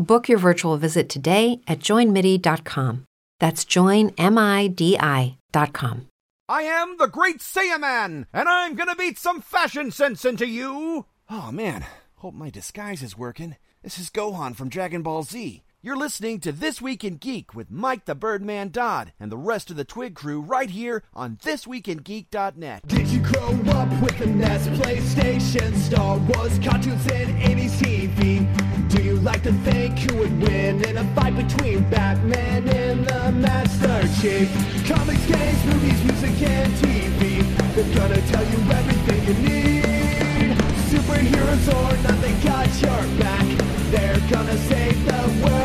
Book your virtual visit today at joinmidi.com. That's joinmidi.com. I am the Great Saiyaman, and I'm gonna beat some fashion sense into you! Oh man, hope my disguise is working. This is Gohan from Dragon Ball Z. You're listening to This Week in Geek with Mike the Birdman Dodd and the rest of the Twig crew right here on ThisWeekInGeek.net. Did you grow up with the NES, PlayStation, Star Wars, cartoons, and 80s TV? Do you like to think who would win in a fight between Batman and the Master Chief? Comics, games, movies, music, and TV. They're gonna tell you everything you need. Superheroes or not, they got your back. They're gonna save the world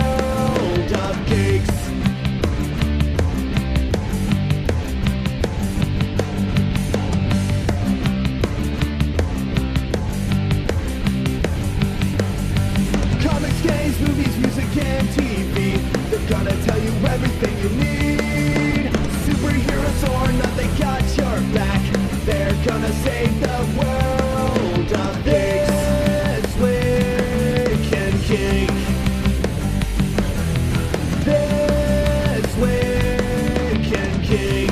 movies, TV. They're gonna tell you everything you need. Superheroes or not, they got your back. They're gonna save the world geek. This week in geek.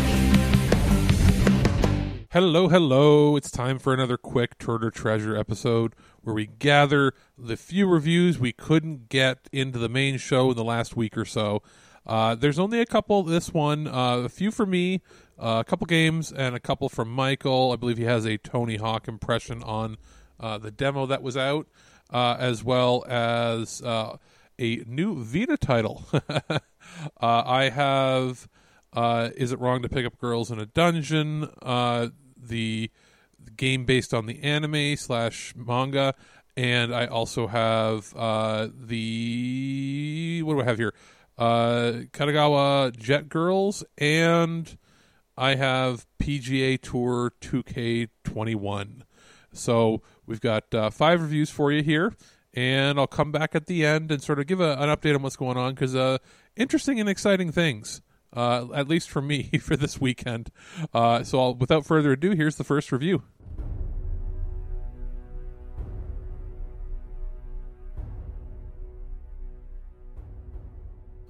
Hello, hello. It's time for another quick Turtle Treasure episode where we gather the few reviews we couldn't get into the main show in the last week or so. Uh, there's only a couple this one, uh, a few for me, uh, a couple games, and a couple from Michael. I believe he has a Tony Hawk impression on uh, the demo that was out, uh, as well as uh, a new Vita title. I have Is It Wrong to Pick Up Girls in a Dungeon? The game based on the anime slash manga. And I also have uh, the. What do I have here? Uh, Kandagawa Jet Girls. And I have PGA Tour 2K21. So we've got uh, five reviews for you here, and I'll come back at the end and sort of give a, an update on what's going on because uh, interesting and exciting things, uh, at least for me, for this weekend. Uh, so I'll, without further ado, here's the first review.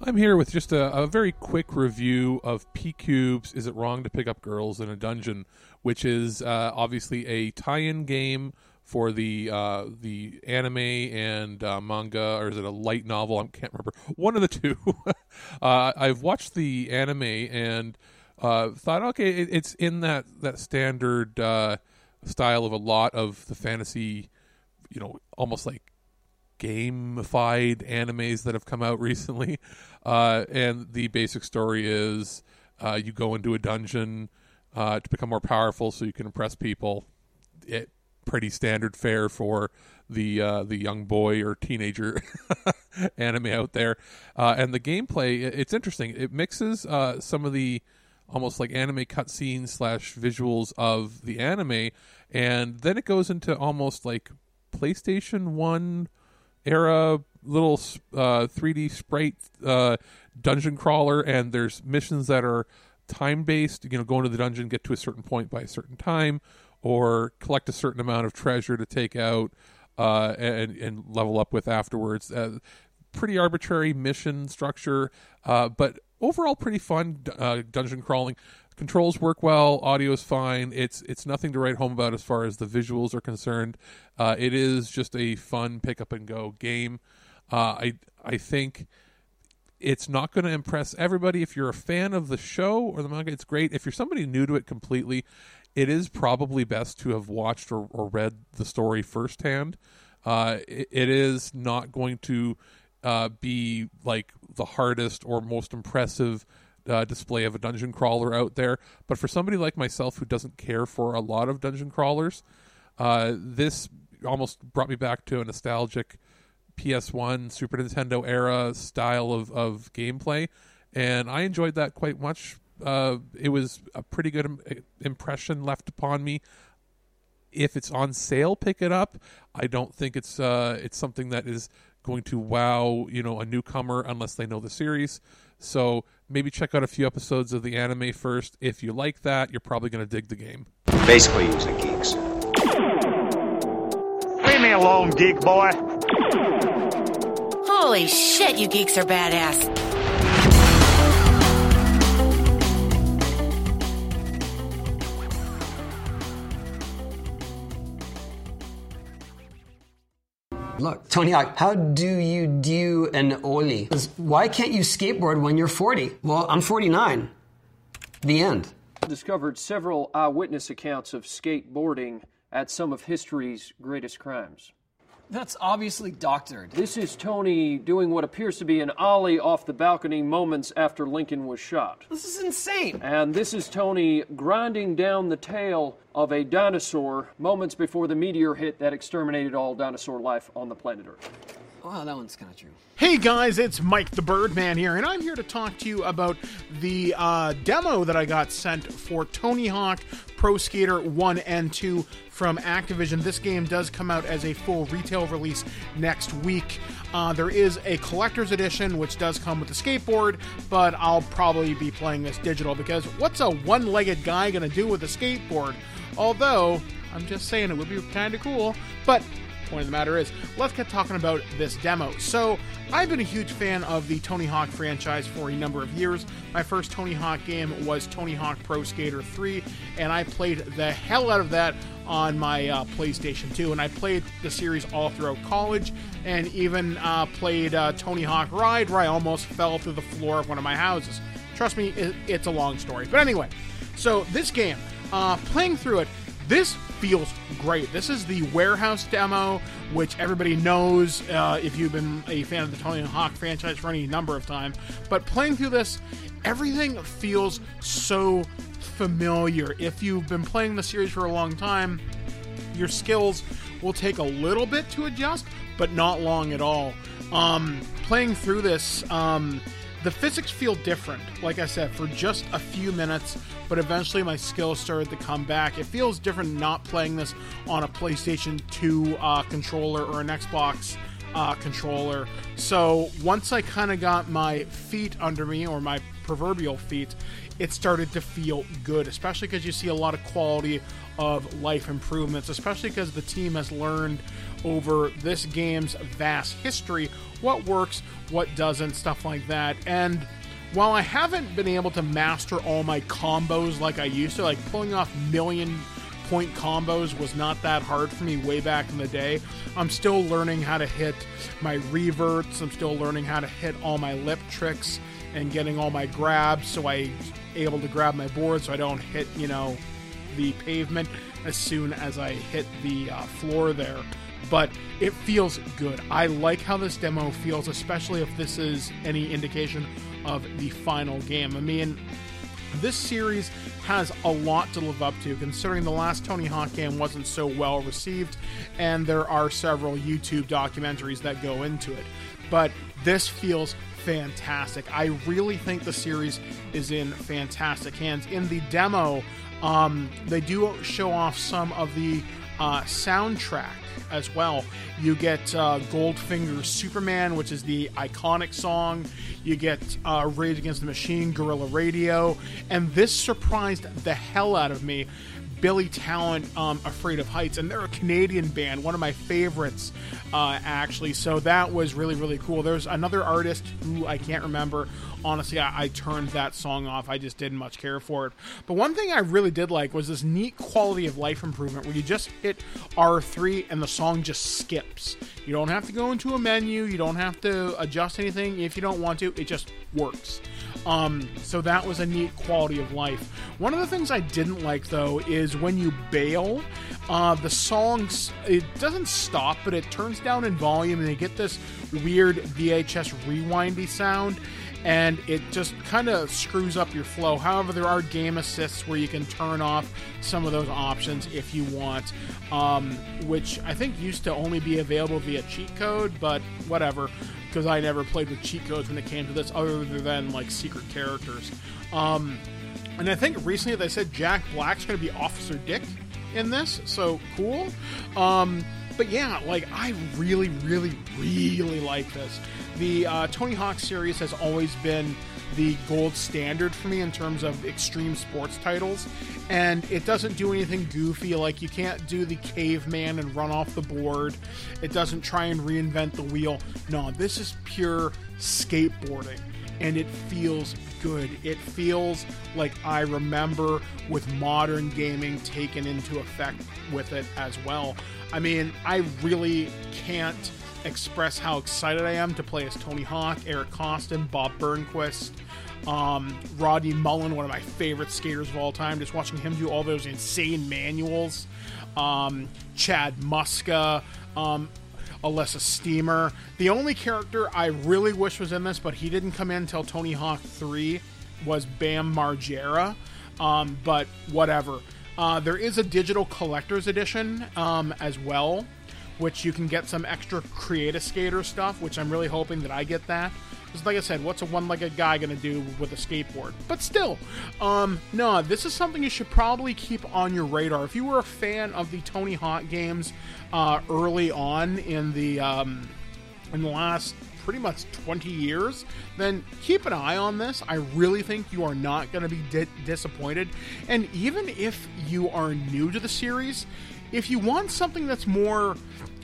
I'm here with just a, a very quick review of PQube's Is It Wrong to Pick Up Girls in a Dungeon, which is uh, obviously a tie in game for the uh, the anime and uh, manga, or is it a light novel? I can't remember. One of the two. uh, I've watched the anime and uh, thought, okay, it, it's in that that standard uh, style of a lot of the fantasy, you know, almost like gamified animes that have come out recently. Uh, and the basic story is you go into a dungeon, to become more powerful, so you can impress people. It pretty standard fare for the uh, the young boy or teenager anime out there. Uh, and the gameplay, it's interesting. It mixes uh, some of the almost like anime cutscenes slash visuals of the anime, and then it goes into almost like PlayStation One era little uh, 3D sprite uh, dungeon crawler, and there's missions that are time based. You know, go into the dungeon, get to a certain point by a certain time, or collect a certain amount of treasure to take out uh, and and level up with afterwards. Uh, pretty arbitrary mission structure, uh, but overall pretty fun uh, dungeon crawling. Controls work well, audio is fine. It's it's nothing to write home about as far as the visuals are concerned. Uh, it is just a fun pick up and go game. Uh, I I think it's not going to impress everybody. If you're a fan of the show or the manga, it's great. If you're somebody new to it completely, it is probably best to have watched or, or read the story firsthand. Uh, it, it is not going to uh, be like the hardest or most impressive uh, display of a dungeon crawler out there. But for somebody like myself who doesn't care for a lot of dungeon crawlers, uh, this almost brought me back to a nostalgic PS1, Super Nintendo era style of, of gameplay, and I enjoyed that quite much. Uh, it was a pretty good Im- impression left upon me. If it's on sale, pick it up. I don't think it's uh, it's something that is going to wow you know a newcomer unless they know the series. So maybe check out a few episodes of the anime first. If you like that, you're probably going to dig the game. Basically, using geeks. Leave me alone, geek boy. Holy shit, you geeks are badass. Look, Tony Hawk, how do you do an ollie? 'Cause Why can't you skateboard when you're 40? Well, I'm 49. The end. discovered several eyewitness accounts of skateboarding at some of history's greatest crimes. That's obviously doctored. This is Tony doing what appears to be an ollie off the balcony moments after Lincoln was shot. This is insane. And this is Tony grinding down the tail of a dinosaur moments before the meteor hit that exterminated all dinosaur life on the planet Earth. Wow, that one's kind of true. Hey guys, it's Mike the Birdman here, and I'm here to talk to you about the uh, demo that I got sent for Tony Hawk Pro Skater 1 and 2 from Activision. This game does come out as a full retail release next week. Uh, there is a collector's edition, which does come with the skateboard, but I'll probably be playing this digital because what's a one legged guy going to do with a skateboard? Although, I'm just saying it would be kind of cool, but point of the matter is, let's get talking about this demo. So, I've been a huge fan of the Tony Hawk franchise for a number of years. My first Tony Hawk game was Tony Hawk Pro Skater 3, and I played the hell out of that on my uh, PlayStation 2. And I played the series all throughout college, and even uh, played uh, Tony Hawk Ride, where I almost fell through the floor of one of my houses. Trust me, it's a long story. But anyway, so this game, uh, playing through it, this feels great. This is the warehouse demo, which everybody knows uh, if you've been a fan of the Tony Hawk franchise for any number of time. But playing through this, everything feels so familiar. If you've been playing the series for a long time, your skills will take a little bit to adjust, but not long at all. Um, playing through this, um, the physics feel different, like I said, for just a few minutes, but eventually my skills started to come back. It feels different not playing this on a PlayStation 2 uh, controller or an Xbox uh, controller. So once I kind of got my feet under me, or my proverbial feet, it started to feel good, especially because you see a lot of quality of life improvements, especially because the team has learned over this game's vast history what works, what doesn't, stuff like that. And while I haven't been able to master all my combos like I used to, like pulling off million point combos was not that hard for me way back in the day. I'm still learning how to hit my reverts, I'm still learning how to hit all my lip tricks and getting all my grabs so I able to grab my board so I don't hit, you know, the pavement as soon as I hit the uh, floor there. But it feels good. I like how this demo feels, especially if this is any indication of the final game. I mean, this series has a lot to live up to, considering the last Tony Hawk game wasn't so well received, and there are several YouTube documentaries that go into it. But this feels fantastic. I really think the series is in fantastic hands. In the demo, um, they do show off some of the uh, soundtrack as well. You get uh, Goldfinger's Superman, which is the iconic song. You get uh, Rage Against the Machine, Gorilla Radio, and this surprised the hell out of me. Billy Talent, um, Afraid of Heights, and they're a Canadian band, one of my favorites, uh, actually. So that was really, really cool. There's another artist who I can't remember. Honestly, I, I turned that song off. I just didn't much care for it. But one thing I really did like was this neat quality of life improvement where you just hit R3 and the song just skips. You don't have to go into a menu, you don't have to adjust anything if you don't want to, it just works. Um, so that was a neat quality of life. One of the things I didn't like though is when you bail, uh, the songs it doesn't stop, but it turns down in volume, and you get this weird VHS rewindy sound. And it just kind of screws up your flow. However, there are game assists where you can turn off some of those options if you want, um, which I think used to only be available via cheat code, but whatever because I never played with cheat codes when it came to this, other than like secret characters. Um, and I think recently they said Jack Black's going to be Officer Dick in this, so cool. Um, but yeah, like I really, really, really like this. The uh, Tony Hawk series has always been the gold standard for me in terms of extreme sports titles. And it doesn't do anything goofy, like you can't do the caveman and run off the board. It doesn't try and reinvent the wheel. No, this is pure skateboarding. And it feels good. It feels like I remember with modern gaming taken into effect with it as well. I mean, I really can't express how excited I am to play as Tony Hawk, Eric Koston, Bob Burnquist, um, Rodney Mullen, one of my favorite skaters of all time. Just watching him do all those insane manuals. Um, Chad Muska, um, Elissa Steamer. The only character I really wish was in this, but he didn't come in until Tony Hawk 3, was Bam Margera. Um, but whatever. Uh, there is a digital collector's edition um, as well, which you can get some extra Create a Skater stuff, which I'm really hoping that I get that. Because, like I said, what's a one-legged guy going to do with a skateboard? But still, um, no, this is something you should probably keep on your radar. If you were a fan of the Tony Hawk games uh, early on in the um, in the last pretty much 20 years, then keep an eye on this. I really think you are not going to be di- disappointed. And even if you are new to the series, if you want something that's more,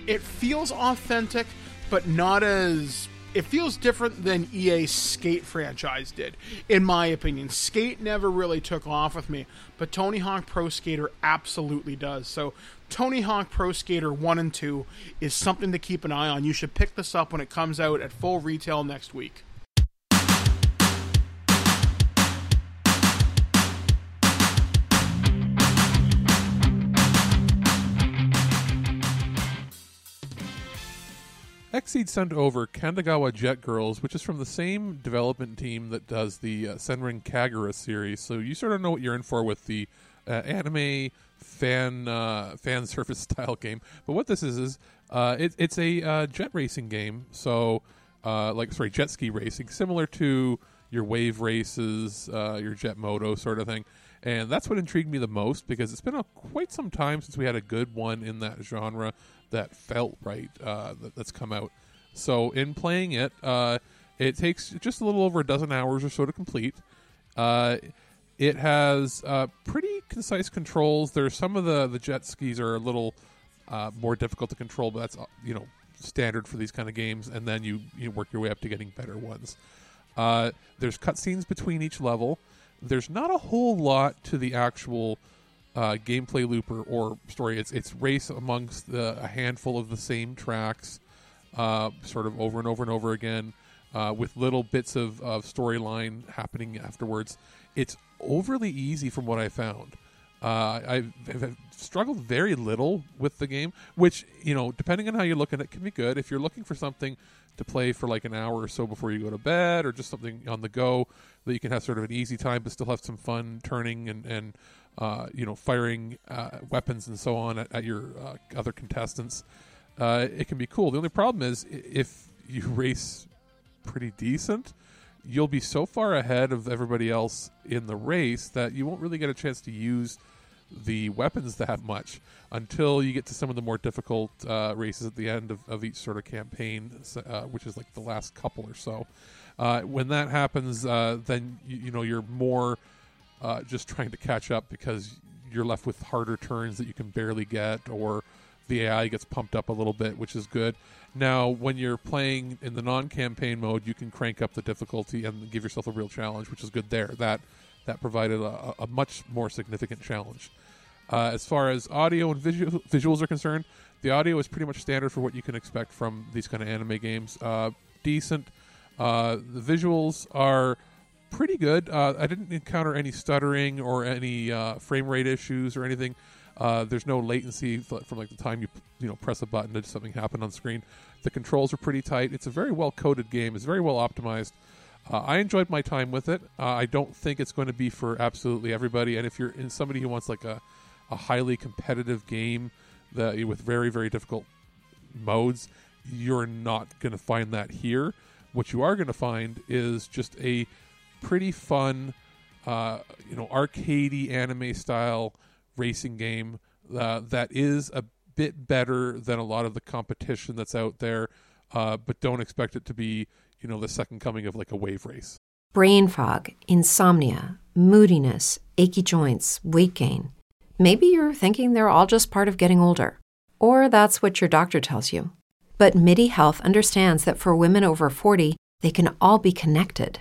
it feels authentic, but not as it feels different than EA's Skate franchise did, in my opinion. Skate never really took off with me, but Tony Hawk Pro Skater absolutely does. So, Tony Hawk Pro Skater 1 and 2 is something to keep an eye on. You should pick this up when it comes out at full retail next week. Xseed sent over Kandagawa Jet Girls, which is from the same development team that does the uh, Senran Kagura series. So you sort of know what you're in for with the uh, anime fan uh, fan service style game. But what this is is uh, it, it's a uh, jet racing game. So uh, like sorry, jet ski racing, similar to your wave races, uh, your jet moto sort of thing. And that's what intrigued me the most because it's been a, quite some time since we had a good one in that genre that felt right uh, that, that's come out. So in playing it, uh, it takes just a little over a dozen hours or so to complete. Uh, it has uh, pretty concise controls. There's some of the the jet skis are a little uh, more difficult to control, but that's uh, you know standard for these kind of games. And then you you work your way up to getting better ones. there's cutscenes between each level. There's not a whole lot to the actual uh, gameplay looper or, or, story. It's it's race amongst the, a handful of the same tracks, uh, sort of over and over and over again, uh, with little bits of, of storyline happening afterwards. It's overly easy from what I found. Uh, I've, I've struggled very little with the game, which you know, depending on how you look at it, can be good. If you're looking for something to play for like an hour or so before you go to bed, or just something on the go that you can have sort of an easy time, but still have some fun turning and and uh, you know firing uh, weapons and so on at, at your uh, other contestants, uh, it can be cool. The only problem is if you race pretty decent, you'll be so far ahead of everybody else in the race that you won't really get a chance to use the weapons that much until you get to some of the more difficult uh, races at the end of, of each sort of campaign, uh, which is like the last couple or so. Uh, when that happens, uh, then you, you know you're more uh, just trying to catch up because you're left with harder turns that you can barely get, or the AI gets pumped up a little bit, which is good. Now, when you're playing in the non-campaign mode, you can crank up the difficulty and give yourself a real challenge, which is good. There, that that provided a, a much more significant challenge. Uh, as far as audio and visual, visuals are concerned, the audio is pretty much standard for what you can expect from these kind of anime games. Uh, decent. Uh, the visuals are pretty good. Uh, I didn't encounter any stuttering or any uh, frame rate issues or anything. Uh, there's no latency from like the time you you know press a button to something happen on screen. The controls are pretty tight. It's a very well coded game. It's very well optimized. Uh, I enjoyed my time with it. Uh, I don't think it's going to be for absolutely everybody. And if you're in somebody who wants like a, a highly competitive game that with very very difficult modes, you're not going to find that here. What you are going to find is just a pretty fun, uh, you know, arcadey anime style racing game uh, that is a bit better than a lot of the competition that's out there. Uh, but don't expect it to be, you know, the second coming of like a wave race. Brain fog, insomnia, moodiness, achy joints, weight gain. Maybe you're thinking they're all just part of getting older. Or that's what your doctor tells you. But MIDI Health understands that for women over 40, they can all be connected.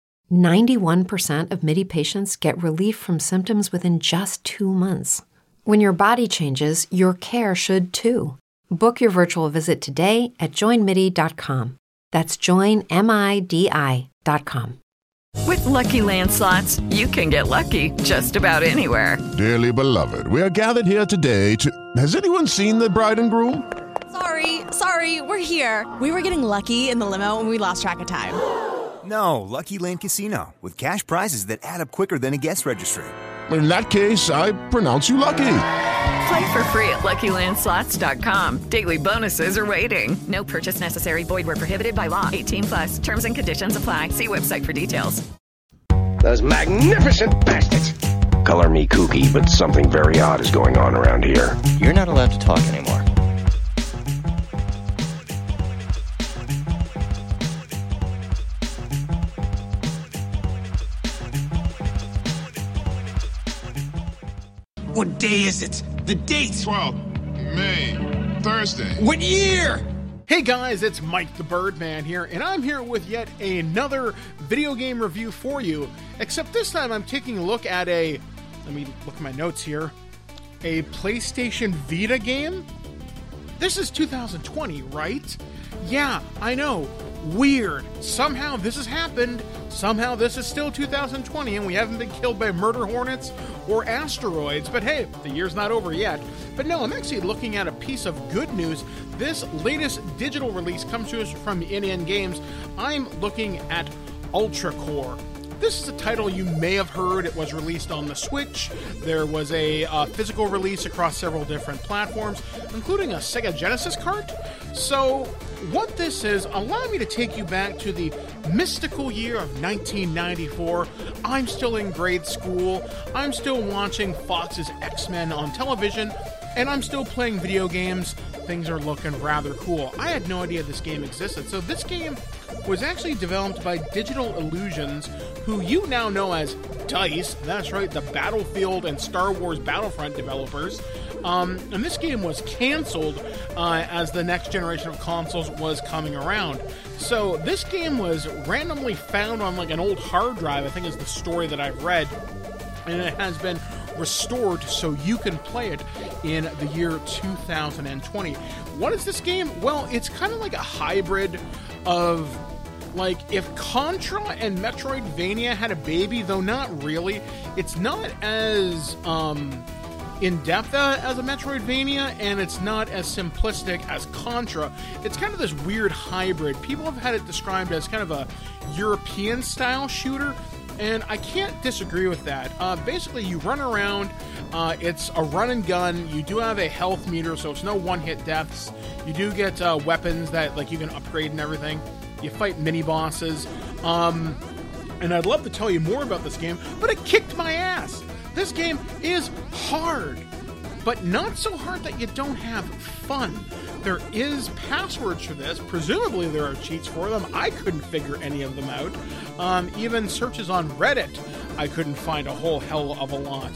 91% of MIDI patients get relief from symptoms within just two months. When your body changes, your care should too. Book your virtual visit today at joinmidi.com. That's joinmidi.com. With Lucky Land slots, you can get lucky just about anywhere. Dearly beloved, we are gathered here today to. Has anyone seen the bride and groom? Sorry, sorry, we're here. We were getting lucky in the limo and we lost track of time. No, Lucky Land Casino, with cash prizes that add up quicker than a guest registry. In that case, I pronounce you lucky. Play for free at LuckyLandSlots.com. Daily bonuses are waiting. No purchase necessary. Void where prohibited by law. 18 plus. Terms and conditions apply. See website for details. Those magnificent bastards. Color me kooky, but something very odd is going on around here. You're not allowed to talk anymore. What day is it? The date? 12 May, Thursday. What year? Hey guys, it's Mike the Birdman here, and I'm here with yet another video game review for you. Except this time I'm taking a look at a. Let me look at my notes here. A PlayStation Vita game? This is 2020, right? Yeah, I know. Weird. Somehow this has happened. Somehow this is still 2020 and we haven't been killed by murder hornets or asteroids. But hey, the year's not over yet. But no, I'm actually looking at a piece of good news. This latest digital release comes to us from ININ Games. I'm looking at Ultra Core. This is a title you may have heard. It was released on the Switch. There was a uh, physical release across several different platforms, including a Sega Genesis cart. So, what this is, allow me to take you back to the mystical year of 1994. I'm still in grade school. I'm still watching Fox's X Men on television. and I'm still playing video games. Things are looking rather cool. I had no idea this game existed. So, this game was actually developed by Digital Illusions, who you now know as DICE. That's right, the Battlefield and Star Wars Battlefront developers. Um, and this game was canceled uh, as the next generation of consoles was coming around. So this game was randomly found on like an old hard drive. I think is the story that I've read, and it has been restored so you can play it in the year 2020. What is this game? Well, it's kind of like a hybrid of like if Contra and Metroidvania had a baby, though not really. It's not as um in depth uh, as a Metroidvania, and it's not as simplistic as Contra. It's kind of this weird hybrid. People have had it described as kind of a European style shooter, and I can't disagree with that. Uh, basically, you run around, uh, it's a run and gun. You do have a health meter, so it's no one hit deaths. You do get uh, weapons that like you can upgrade and everything. You fight mini bosses. Um, and I'd love to tell you more about this game, but it kicked my ass. This game is hard, but not so hard that you don't have fun. There is passwords for this. Presumably, there are cheats for them. I couldn't figure any of them out. Um, even searches on Reddit, I couldn't find a whole hell of a lot.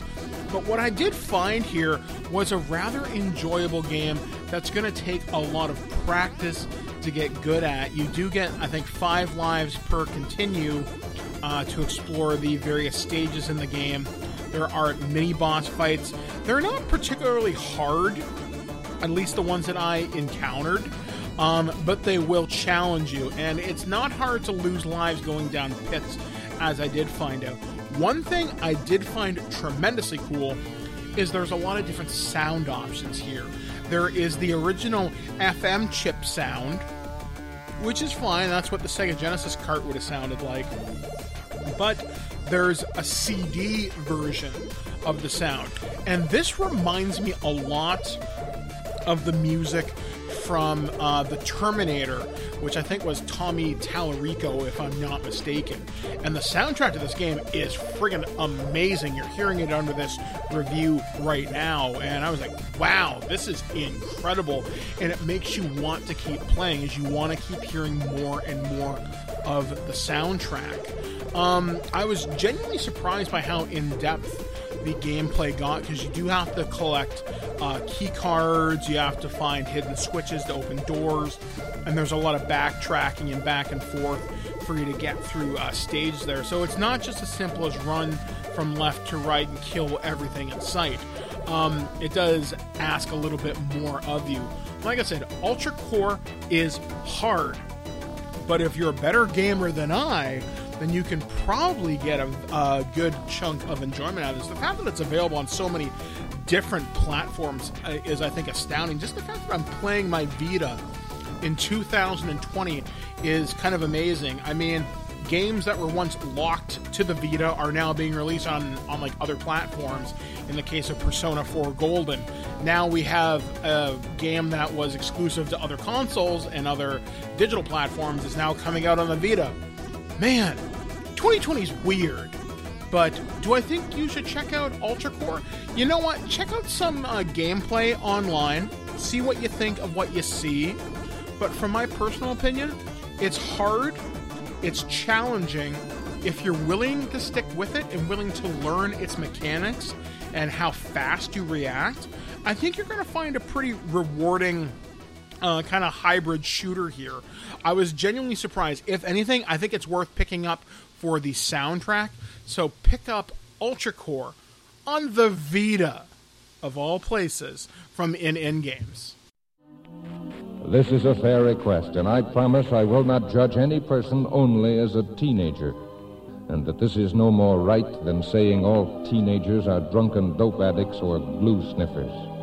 But what I did find here was a rather enjoyable game that's going to take a lot of practice to get good at. You do get, I think, five lives per continue uh, to explore the various stages in the game. There are mini boss fights. They're not particularly hard, at least the ones that I encountered, um, but they will challenge you. And it's not hard to lose lives going down pits, as I did find out. One thing I did find tremendously cool is there's a lot of different sound options here. There is the original FM chip sound, which is fine. That's what the Sega Genesis cart would have sounded like. But there's a CD version of the sound. And this reminds me a lot of the music from uh, the Terminator, which I think was Tommy Tallarico, if I'm not mistaken. And the soundtrack to this game is friggin' amazing. You're hearing it under this review right now, and I was like, wow, this is incredible. And it makes you want to keep playing as you want to keep hearing more and more of the soundtrack. Um, I was genuinely surprised by how in depth the gameplay got because you do have to collect uh, key cards, you have to find hidden switches to open doors, and there's a lot of backtracking and back and forth for you to get through a stage there. So it's not just as simple as run from left to right and kill everything in sight. Um, it does ask a little bit more of you. Like I said, Ultra Core is hard, but if you're a better gamer than I, then you can probably get a, a, good chunk of enjoyment out of this. The fact that it's available on so many different platforms uh, is, I think, astounding. Just the fact that I'm playing my Vita in 2020 is kind of amazing. I mean, games that were once locked to the Vita are now being released on, on like other platforms. In the case of Persona 4 Golden, now we have a game that was exclusive to other consoles and other digital platforms is now coming out on the Vita man, 2020 is weird. But do I think you should check out Ultra Core? You know what? Check out some uh, gameplay online, see what you think of what you see. But from my personal opinion, it's hard, it's challenging. If you're willing to stick with it and willing to learn its mechanics and how fast you react, I think you're going to find a pretty rewarding uh, kind of hybrid shooter here. I was genuinely surprised. If anything, I think it's worth picking up for the soundtrack. So pick up Ultra Core on the Vita, of all places, from ININ Games. This is a fair request, and I promise I will not judge any person only as a teenager. And that this is no more right than saying all teenagers are drunken dope addicts or glue sniffers.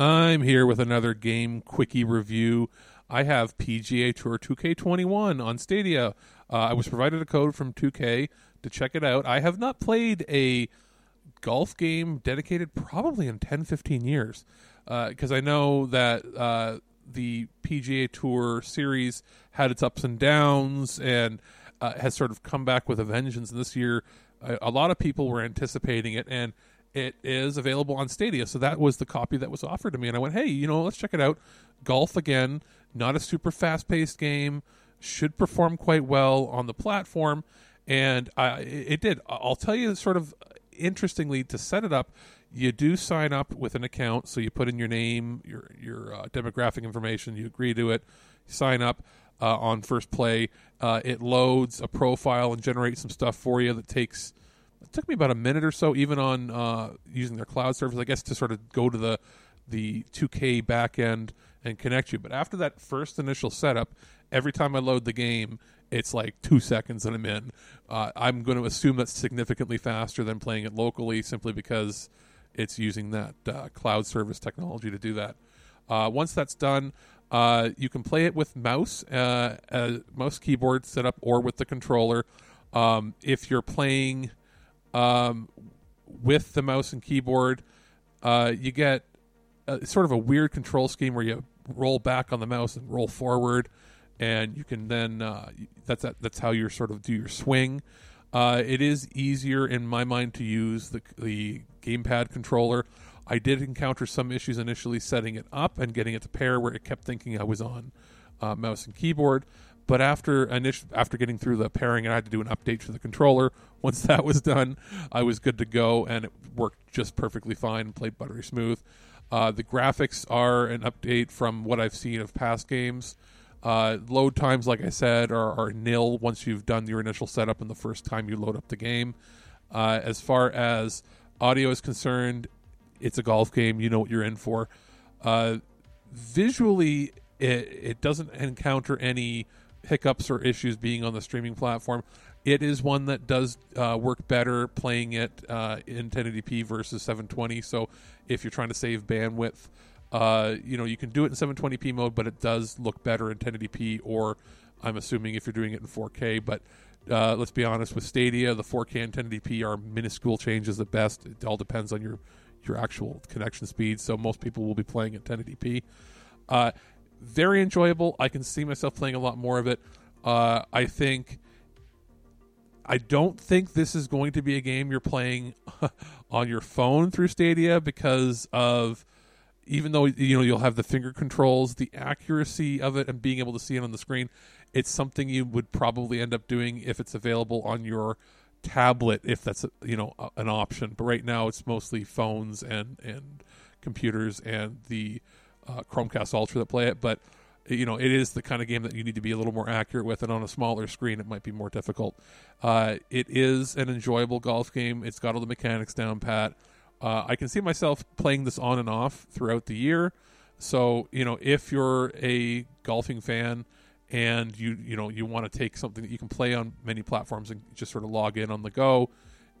I'm here with another game quickie review. I have PGA Tour 2K21 on Stadia. Uh, I was provided a code from 2K to check it out. I have not played a golf game dedicated probably in 10, 15 years. Because I know that uh, the PGA Tour series had its ups and downs and uh, has sort of come back with a vengeance. And this year, a, a lot of people were anticipating it, and it is available on Stadia. So that was the copy that was offered to me, and I went, "Hey, you know, let's check it out." Golf again, not a super fast-paced game, should perform quite well on the platform, and I, it did. I'll tell you, sort of interestingly, to set it up, you do sign up with an account. So you put in your name, your your uh, demographic information, you agree to it, sign up. Uh, on first play, uh, it loads a profile and generates some stuff for you that takes it took me about a minute or so, even on uh, using their cloud service, I guess, to sort of go to the the 2K backend and connect you. But after that first initial setup, every time I load the game, it's like two seconds and I'm in. Uh, I'm going to assume that's significantly faster than playing it locally, simply because it's using that uh, cloud service technology to do that. Uh, once that's done, uh, you can play it with mouse, uh, mouse keyboard setup, or with the controller. Um, if you're playing um, with the mouse and keyboard, uh, you get a, sort of a weird control scheme where you roll back on the mouse and roll forward, and you can then uh, that's that's how you sort of do your swing. Uh, it is easier in my mind to use the the gamepad controller. I did encounter some issues initially setting it up and getting it to pair where it kept thinking I was on uh, mouse and keyboard. But after initial, after getting through the pairing, and I had to do an update to the controller. Once that was done, I was good to go, and it worked just perfectly fine played buttery smooth. Uh, the graphics are an update from what I've seen of past games. Uh, load times, like I said, are, are, nil once you've done your initial setup and the first time you load up the game. Uh, as far as audio is concerned, it's a golf game. You know what you're in for. Uh, visually, it, it doesn't encounter any hiccups or issues being on the streaming platform. It is one that does uh, work better playing it uh, in 1080p versus 720. So if you're trying to save bandwidth, uh, you know you can do it in 720p mode, but it does look better in 1080p. Or I'm assuming if you're doing it in 4K, but uh, let's be honest with Stadia, the 4K and 1080p are minuscule changes at best. It all depends on your your actual connection speed. So most people will be playing at 1080p. Very enjoyable. I can see myself playing a lot more of it. Uh, I think. I don't think this is going to be a game you're playing on your phone through Stadia because of even though you know you'll have the finger controls, the accuracy of it and being able to see it on the screen, it's something you would probably end up doing if it's available on your tablet if that's you know an option. But right now it's mostly phones and and computers and the uh, Chromecast Ultra that play it, but you know it is the kind of game that you need to be a little more accurate with, and on a smaller screen it might be more difficult. Uh, it is an enjoyable golf game. It's got all the mechanics down pat. Uh, I can see myself playing this on and off throughout the year. So you know, if you're a golfing fan and you you know you want to take something that you can play on many platforms and just sort of log in on the go,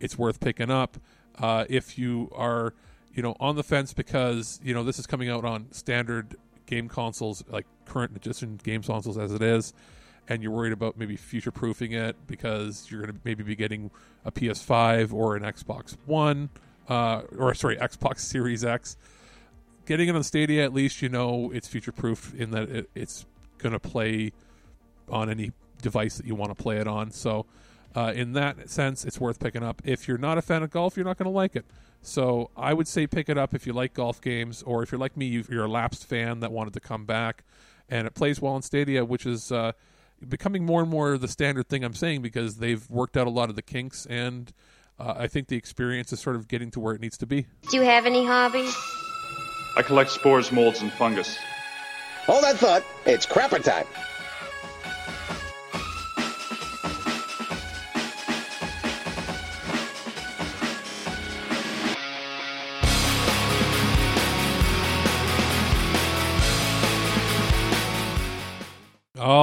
it's worth picking up. Uh, if you are you know, on the fence because you know this is coming out on standard game consoles, like current edition game consoles as it is, and you're worried about maybe future proofing it because you're going to maybe be getting a PS5 or an Xbox One, uh, or sorry, Xbox Series X. Getting it on Stadia, at least you know it's future proof in that it, it's going to play on any device that you want to play it on. So, uh, in that sense, it's worth picking up. If you're not a fan of golf, you're not going to like it. So I would say pick it up if you like golf games, or if you're like me, you're a lapsed fan that wanted to come back, and it plays well in Stadia, which is uh, becoming more and more the standard thing I'm saying because they've worked out a lot of the kinks, and uh, I think the experience is sort of getting to where it needs to be. Do you have any hobbies? I collect spores, molds, and fungus. Hold that thought. It's crapper time.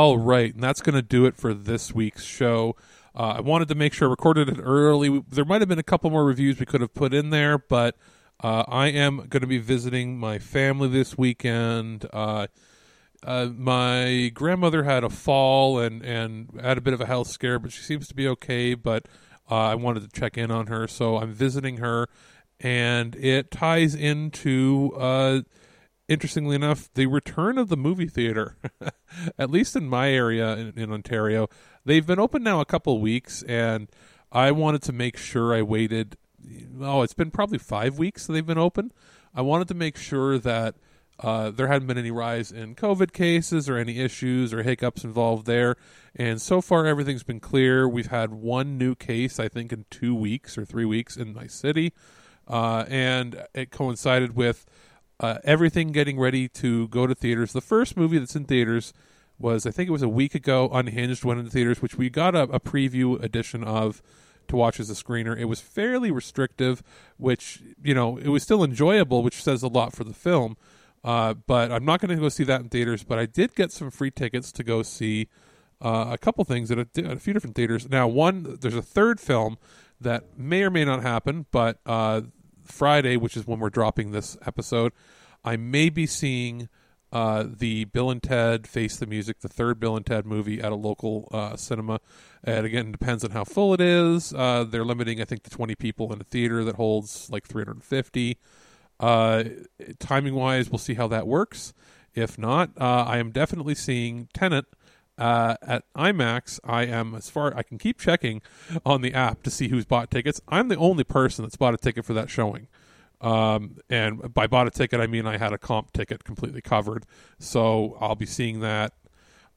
All right, and that's going to do it for this week's show. Uh, I wanted to make sure I recorded it early. There might have been a couple more reviews we could have put in there, but uh, I am going to be visiting my family this weekend. Uh, uh, my grandmother had a fall and, and had a bit of a health scare, but she seems to be okay. But Uh, I wanted to check in on her, so I'm visiting her, and it ties into, uh, interestingly enough, the return of the movie theater. At least in my area in, in Ontario, they've been open now a couple weeks, and I wanted to make sure I waited. Oh, it's been probably five weeks they've been open. I wanted to make sure that uh, there hadn't been any rise in COVID cases or any issues or hiccups involved there. And so far, everything's been clear. We've had one new case, I think, in two weeks or three weeks in my city. Uh, and it coincided with uh, everything getting ready to go to theaters. The first movie that's in theaters was, I think it was a week ago, Unhinged went into theaters, which we got a, a preview edition of to watch as a screener. It was fairly restrictive, which, you know, it was still enjoyable, which says a lot for the film. Uh, but I'm not going to go see that in theaters. But I did get some free tickets to go see uh, a couple things at a, at a, few different theaters. Now, one there's a third film that may or may not happen, but uh, Friday, which is when we're dropping this episode, I may be seeing uh, the Bill and Ted Face the Music, the third Bill and Ted movie at a local uh, cinema. And again, depends on how full it is. Uh, they're limiting, I think, to 20 people in a theater that holds like 350. Uh, timing wise, we'll see how that works. If not, uh, I am definitely seeing Tenet uh, at IMAX. I am as far I can keep checking on the app to see who's bought tickets. I'm the only person that's bought a ticket for that showing. Um, and by bought a ticket, I mean I had a comp ticket completely covered. So I'll be seeing that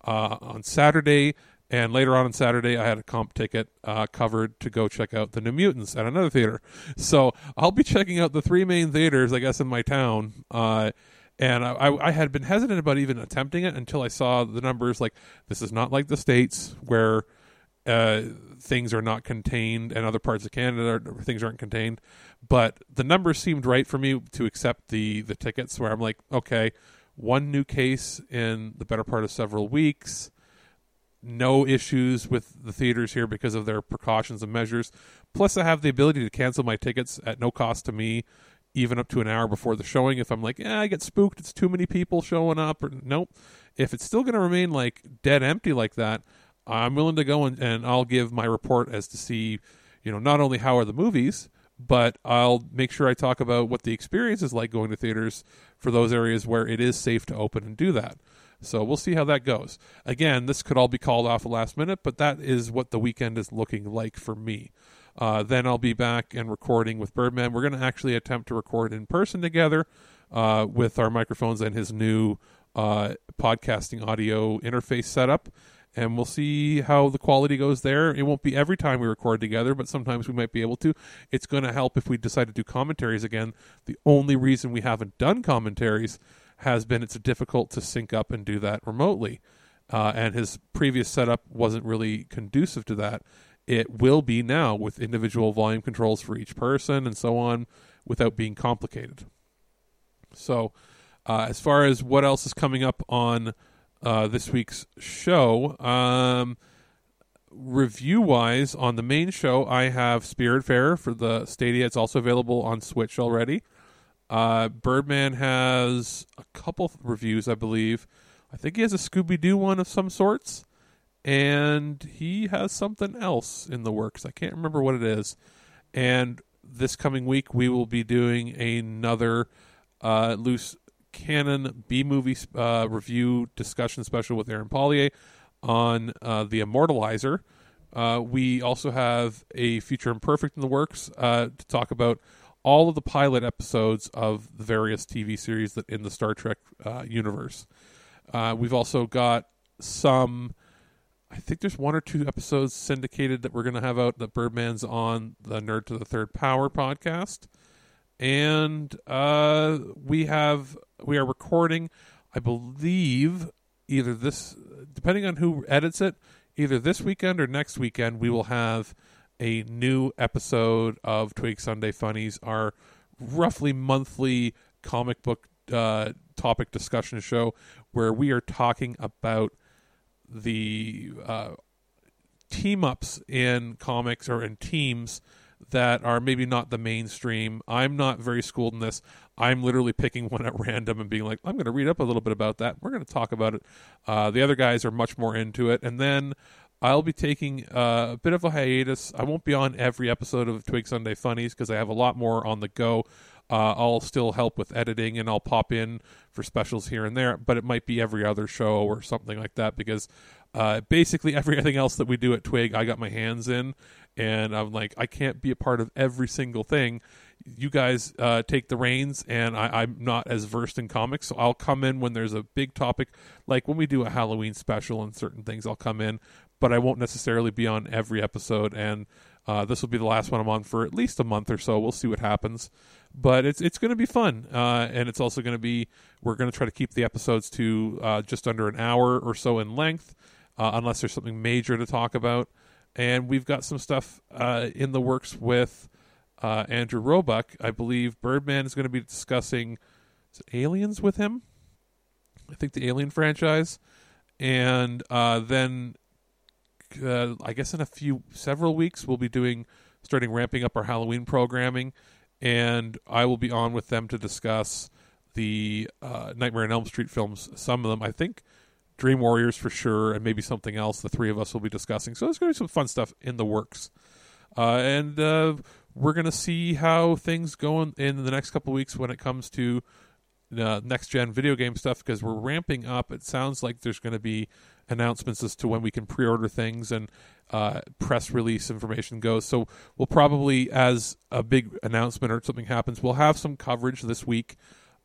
uh, on Saturday. And later on on Saturday, I had a comp ticket uh, covered to go check out the New Mutants at another theater. So I'll be checking out the three main theaters, I guess, in my town. Uh, and I, I, had been hesitant about even attempting it until I saw the numbers. Like, this is not like the States where uh, things are not contained, and other parts of Canada are, things aren't contained. But the numbers seemed right for me to accept the, the tickets, where I'm like, okay, one new case in the better part of several weeks no issues with the theaters here because of their precautions and measures. Plus, I have the ability to cancel my tickets at no cost to me, even up to an hour before the showing. If I'm like, yeah, I get spooked, it's too many people showing up, or nope. If it's still going to remain like dead empty like that, I'm willing to go and, and I'll give my report as to see, you know, not only how are the movies, but I'll make sure I talk about what the experience is like going to theaters for those areas where it is safe to open and do that. So we'll see how that goes. Again, this could all be called off the last minute, but that is what the weekend is looking like for me. Uh, then I'll be back and recording with Birdman. We're going to actually attempt to record in person together uh, with our microphones and his new uh, podcasting audio interface setup. And we'll see how the quality goes there. It won't be every time we record together, but sometimes we might be able to. It's going to help if we decide to do commentaries again. The only reason we haven't done commentaries has been it's difficult to sync up and do that remotely. Uh, and his previous setup wasn't really conducive to that. It will be now with individual volume controls for each person and so on without being complicated. So, uh, as far as what else is coming up on uh, this week's show, um, review wise, on the main show, I have Spirit Spiritfarer for the Stadia. It's also available on Switch already. Uh, Birdman has a couple reviews, I believe. I think he has a Scooby Doo one of some sorts, and he has something else in the works. I can't remember what it is. And this coming week, we will be doing another uh, loose canon B movie uh, review discussion special with Aaron Paulier on uh, the Immortalizer. Uh, we also have a Future Imperfect in the works uh, to talk about all of the pilot episodes of the various TV series that in the Star Trek uh, universe. We've also got some. I think there's one or two episodes syndicated that we're going to have out that Birdman's on the Nerd to the Third Power podcast, and uh, we have we are recording, I believe, either this depending on who edits it, either this weekend or next weekend. We will have a new episode of Twig Sunday Funnies, our roughly monthly comic book uh, topic discussion show, where we are talking about the uh, team ups in comics or in teams that are maybe not the mainstream. I'm not very schooled in this. I'm literally picking one at random and being like, I'm going to read up a little bit about that. We're going to talk about it. Uh, the other guys are much more into it. And then I'll be taking uh, a bit of a hiatus. I won't be on every episode of Twig Sunday Funnies because I have a lot more on the go. Uh, I'll still help with editing and I'll pop in for specials here and there, but it might be every other show or something like that because uh, basically everything else that we do at Twig, I got my hands in, and I'm like, I can't be a part of every single thing. You guys uh, take the reins, and I, I'm not as versed in comics, so I'll come in when there's a big topic, like when we do a Halloween special and certain things. I'll come in, but I won't necessarily be on every episode, and uh, this will be the last one I'm on for at least a month or so. We'll see what happens, but it's it's going to be fun, uh, and it's also going to be we're going to try to keep the episodes to uh, just under an hour or so in length, uh, unless there's something major to talk about. And we've got some stuff uh, in the works with uh, Andrew Roebuck. I believe Birdman is going to be discussing Aliens with him. I think the Alien franchise, and then uh, I guess in a few several weeks we'll be doing starting ramping up our Halloween programming, and I will be on with them to discuss the uh, Nightmare on Elm Street films. Some of them, I think, Dream Warriors for sure, and maybe something else. The three of us will be discussing. So there's going to be some fun stuff in the works, uh, and uh, we're going to see how things go in, in the next couple weeks when it comes to uh, next gen video game stuff because we're ramping up. It sounds like there's going to be announcements as to when we can pre-order things and uh, press release information goes. So we'll probably, as a big announcement or something happens, we'll have some coverage this week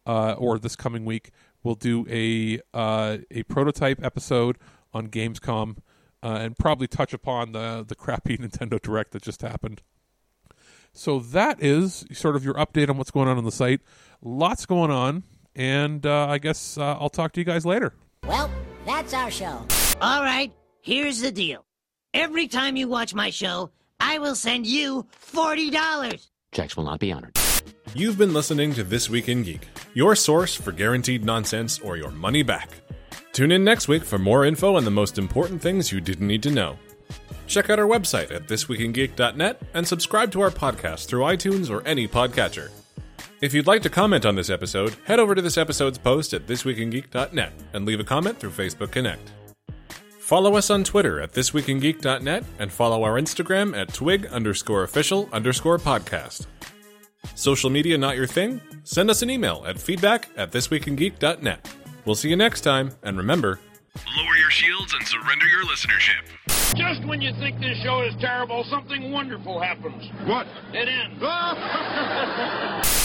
uh, or this coming week. We'll do a uh, a prototype episode on Gamescom uh, and probably touch upon the the crappy Nintendo Direct that just happened. So that is sort of your update on what's going on on the site. Lots going on, and uh, I guess uh, I'll talk to you guys later. Well, that's our show. All right, here's the deal. Every time you watch my show, I will send you $40. Checks will not be honored. You've been listening to This Week in Geek, your source for guaranteed nonsense or your money back. Tune in next week for more info on the most important things you didn't need to know. Check out our website at thisweekingeek.net and subscribe to our podcast through iTunes or any podcatcher. If you'd like to comment on this episode, head over to this episode's post at thisweekingeek.net and leave a comment through Facebook Connect. Follow us on Twitter at thisweekingeek.net and follow our Instagram at twig underscore official underscore podcast. Social media not your thing? Send us an email at feedback at thisweekingeek.net. We'll see you next time, and remember, Lower your shields and surrender your listenership. Just when you think this show is terrible, something wonderful happens. What? It ends.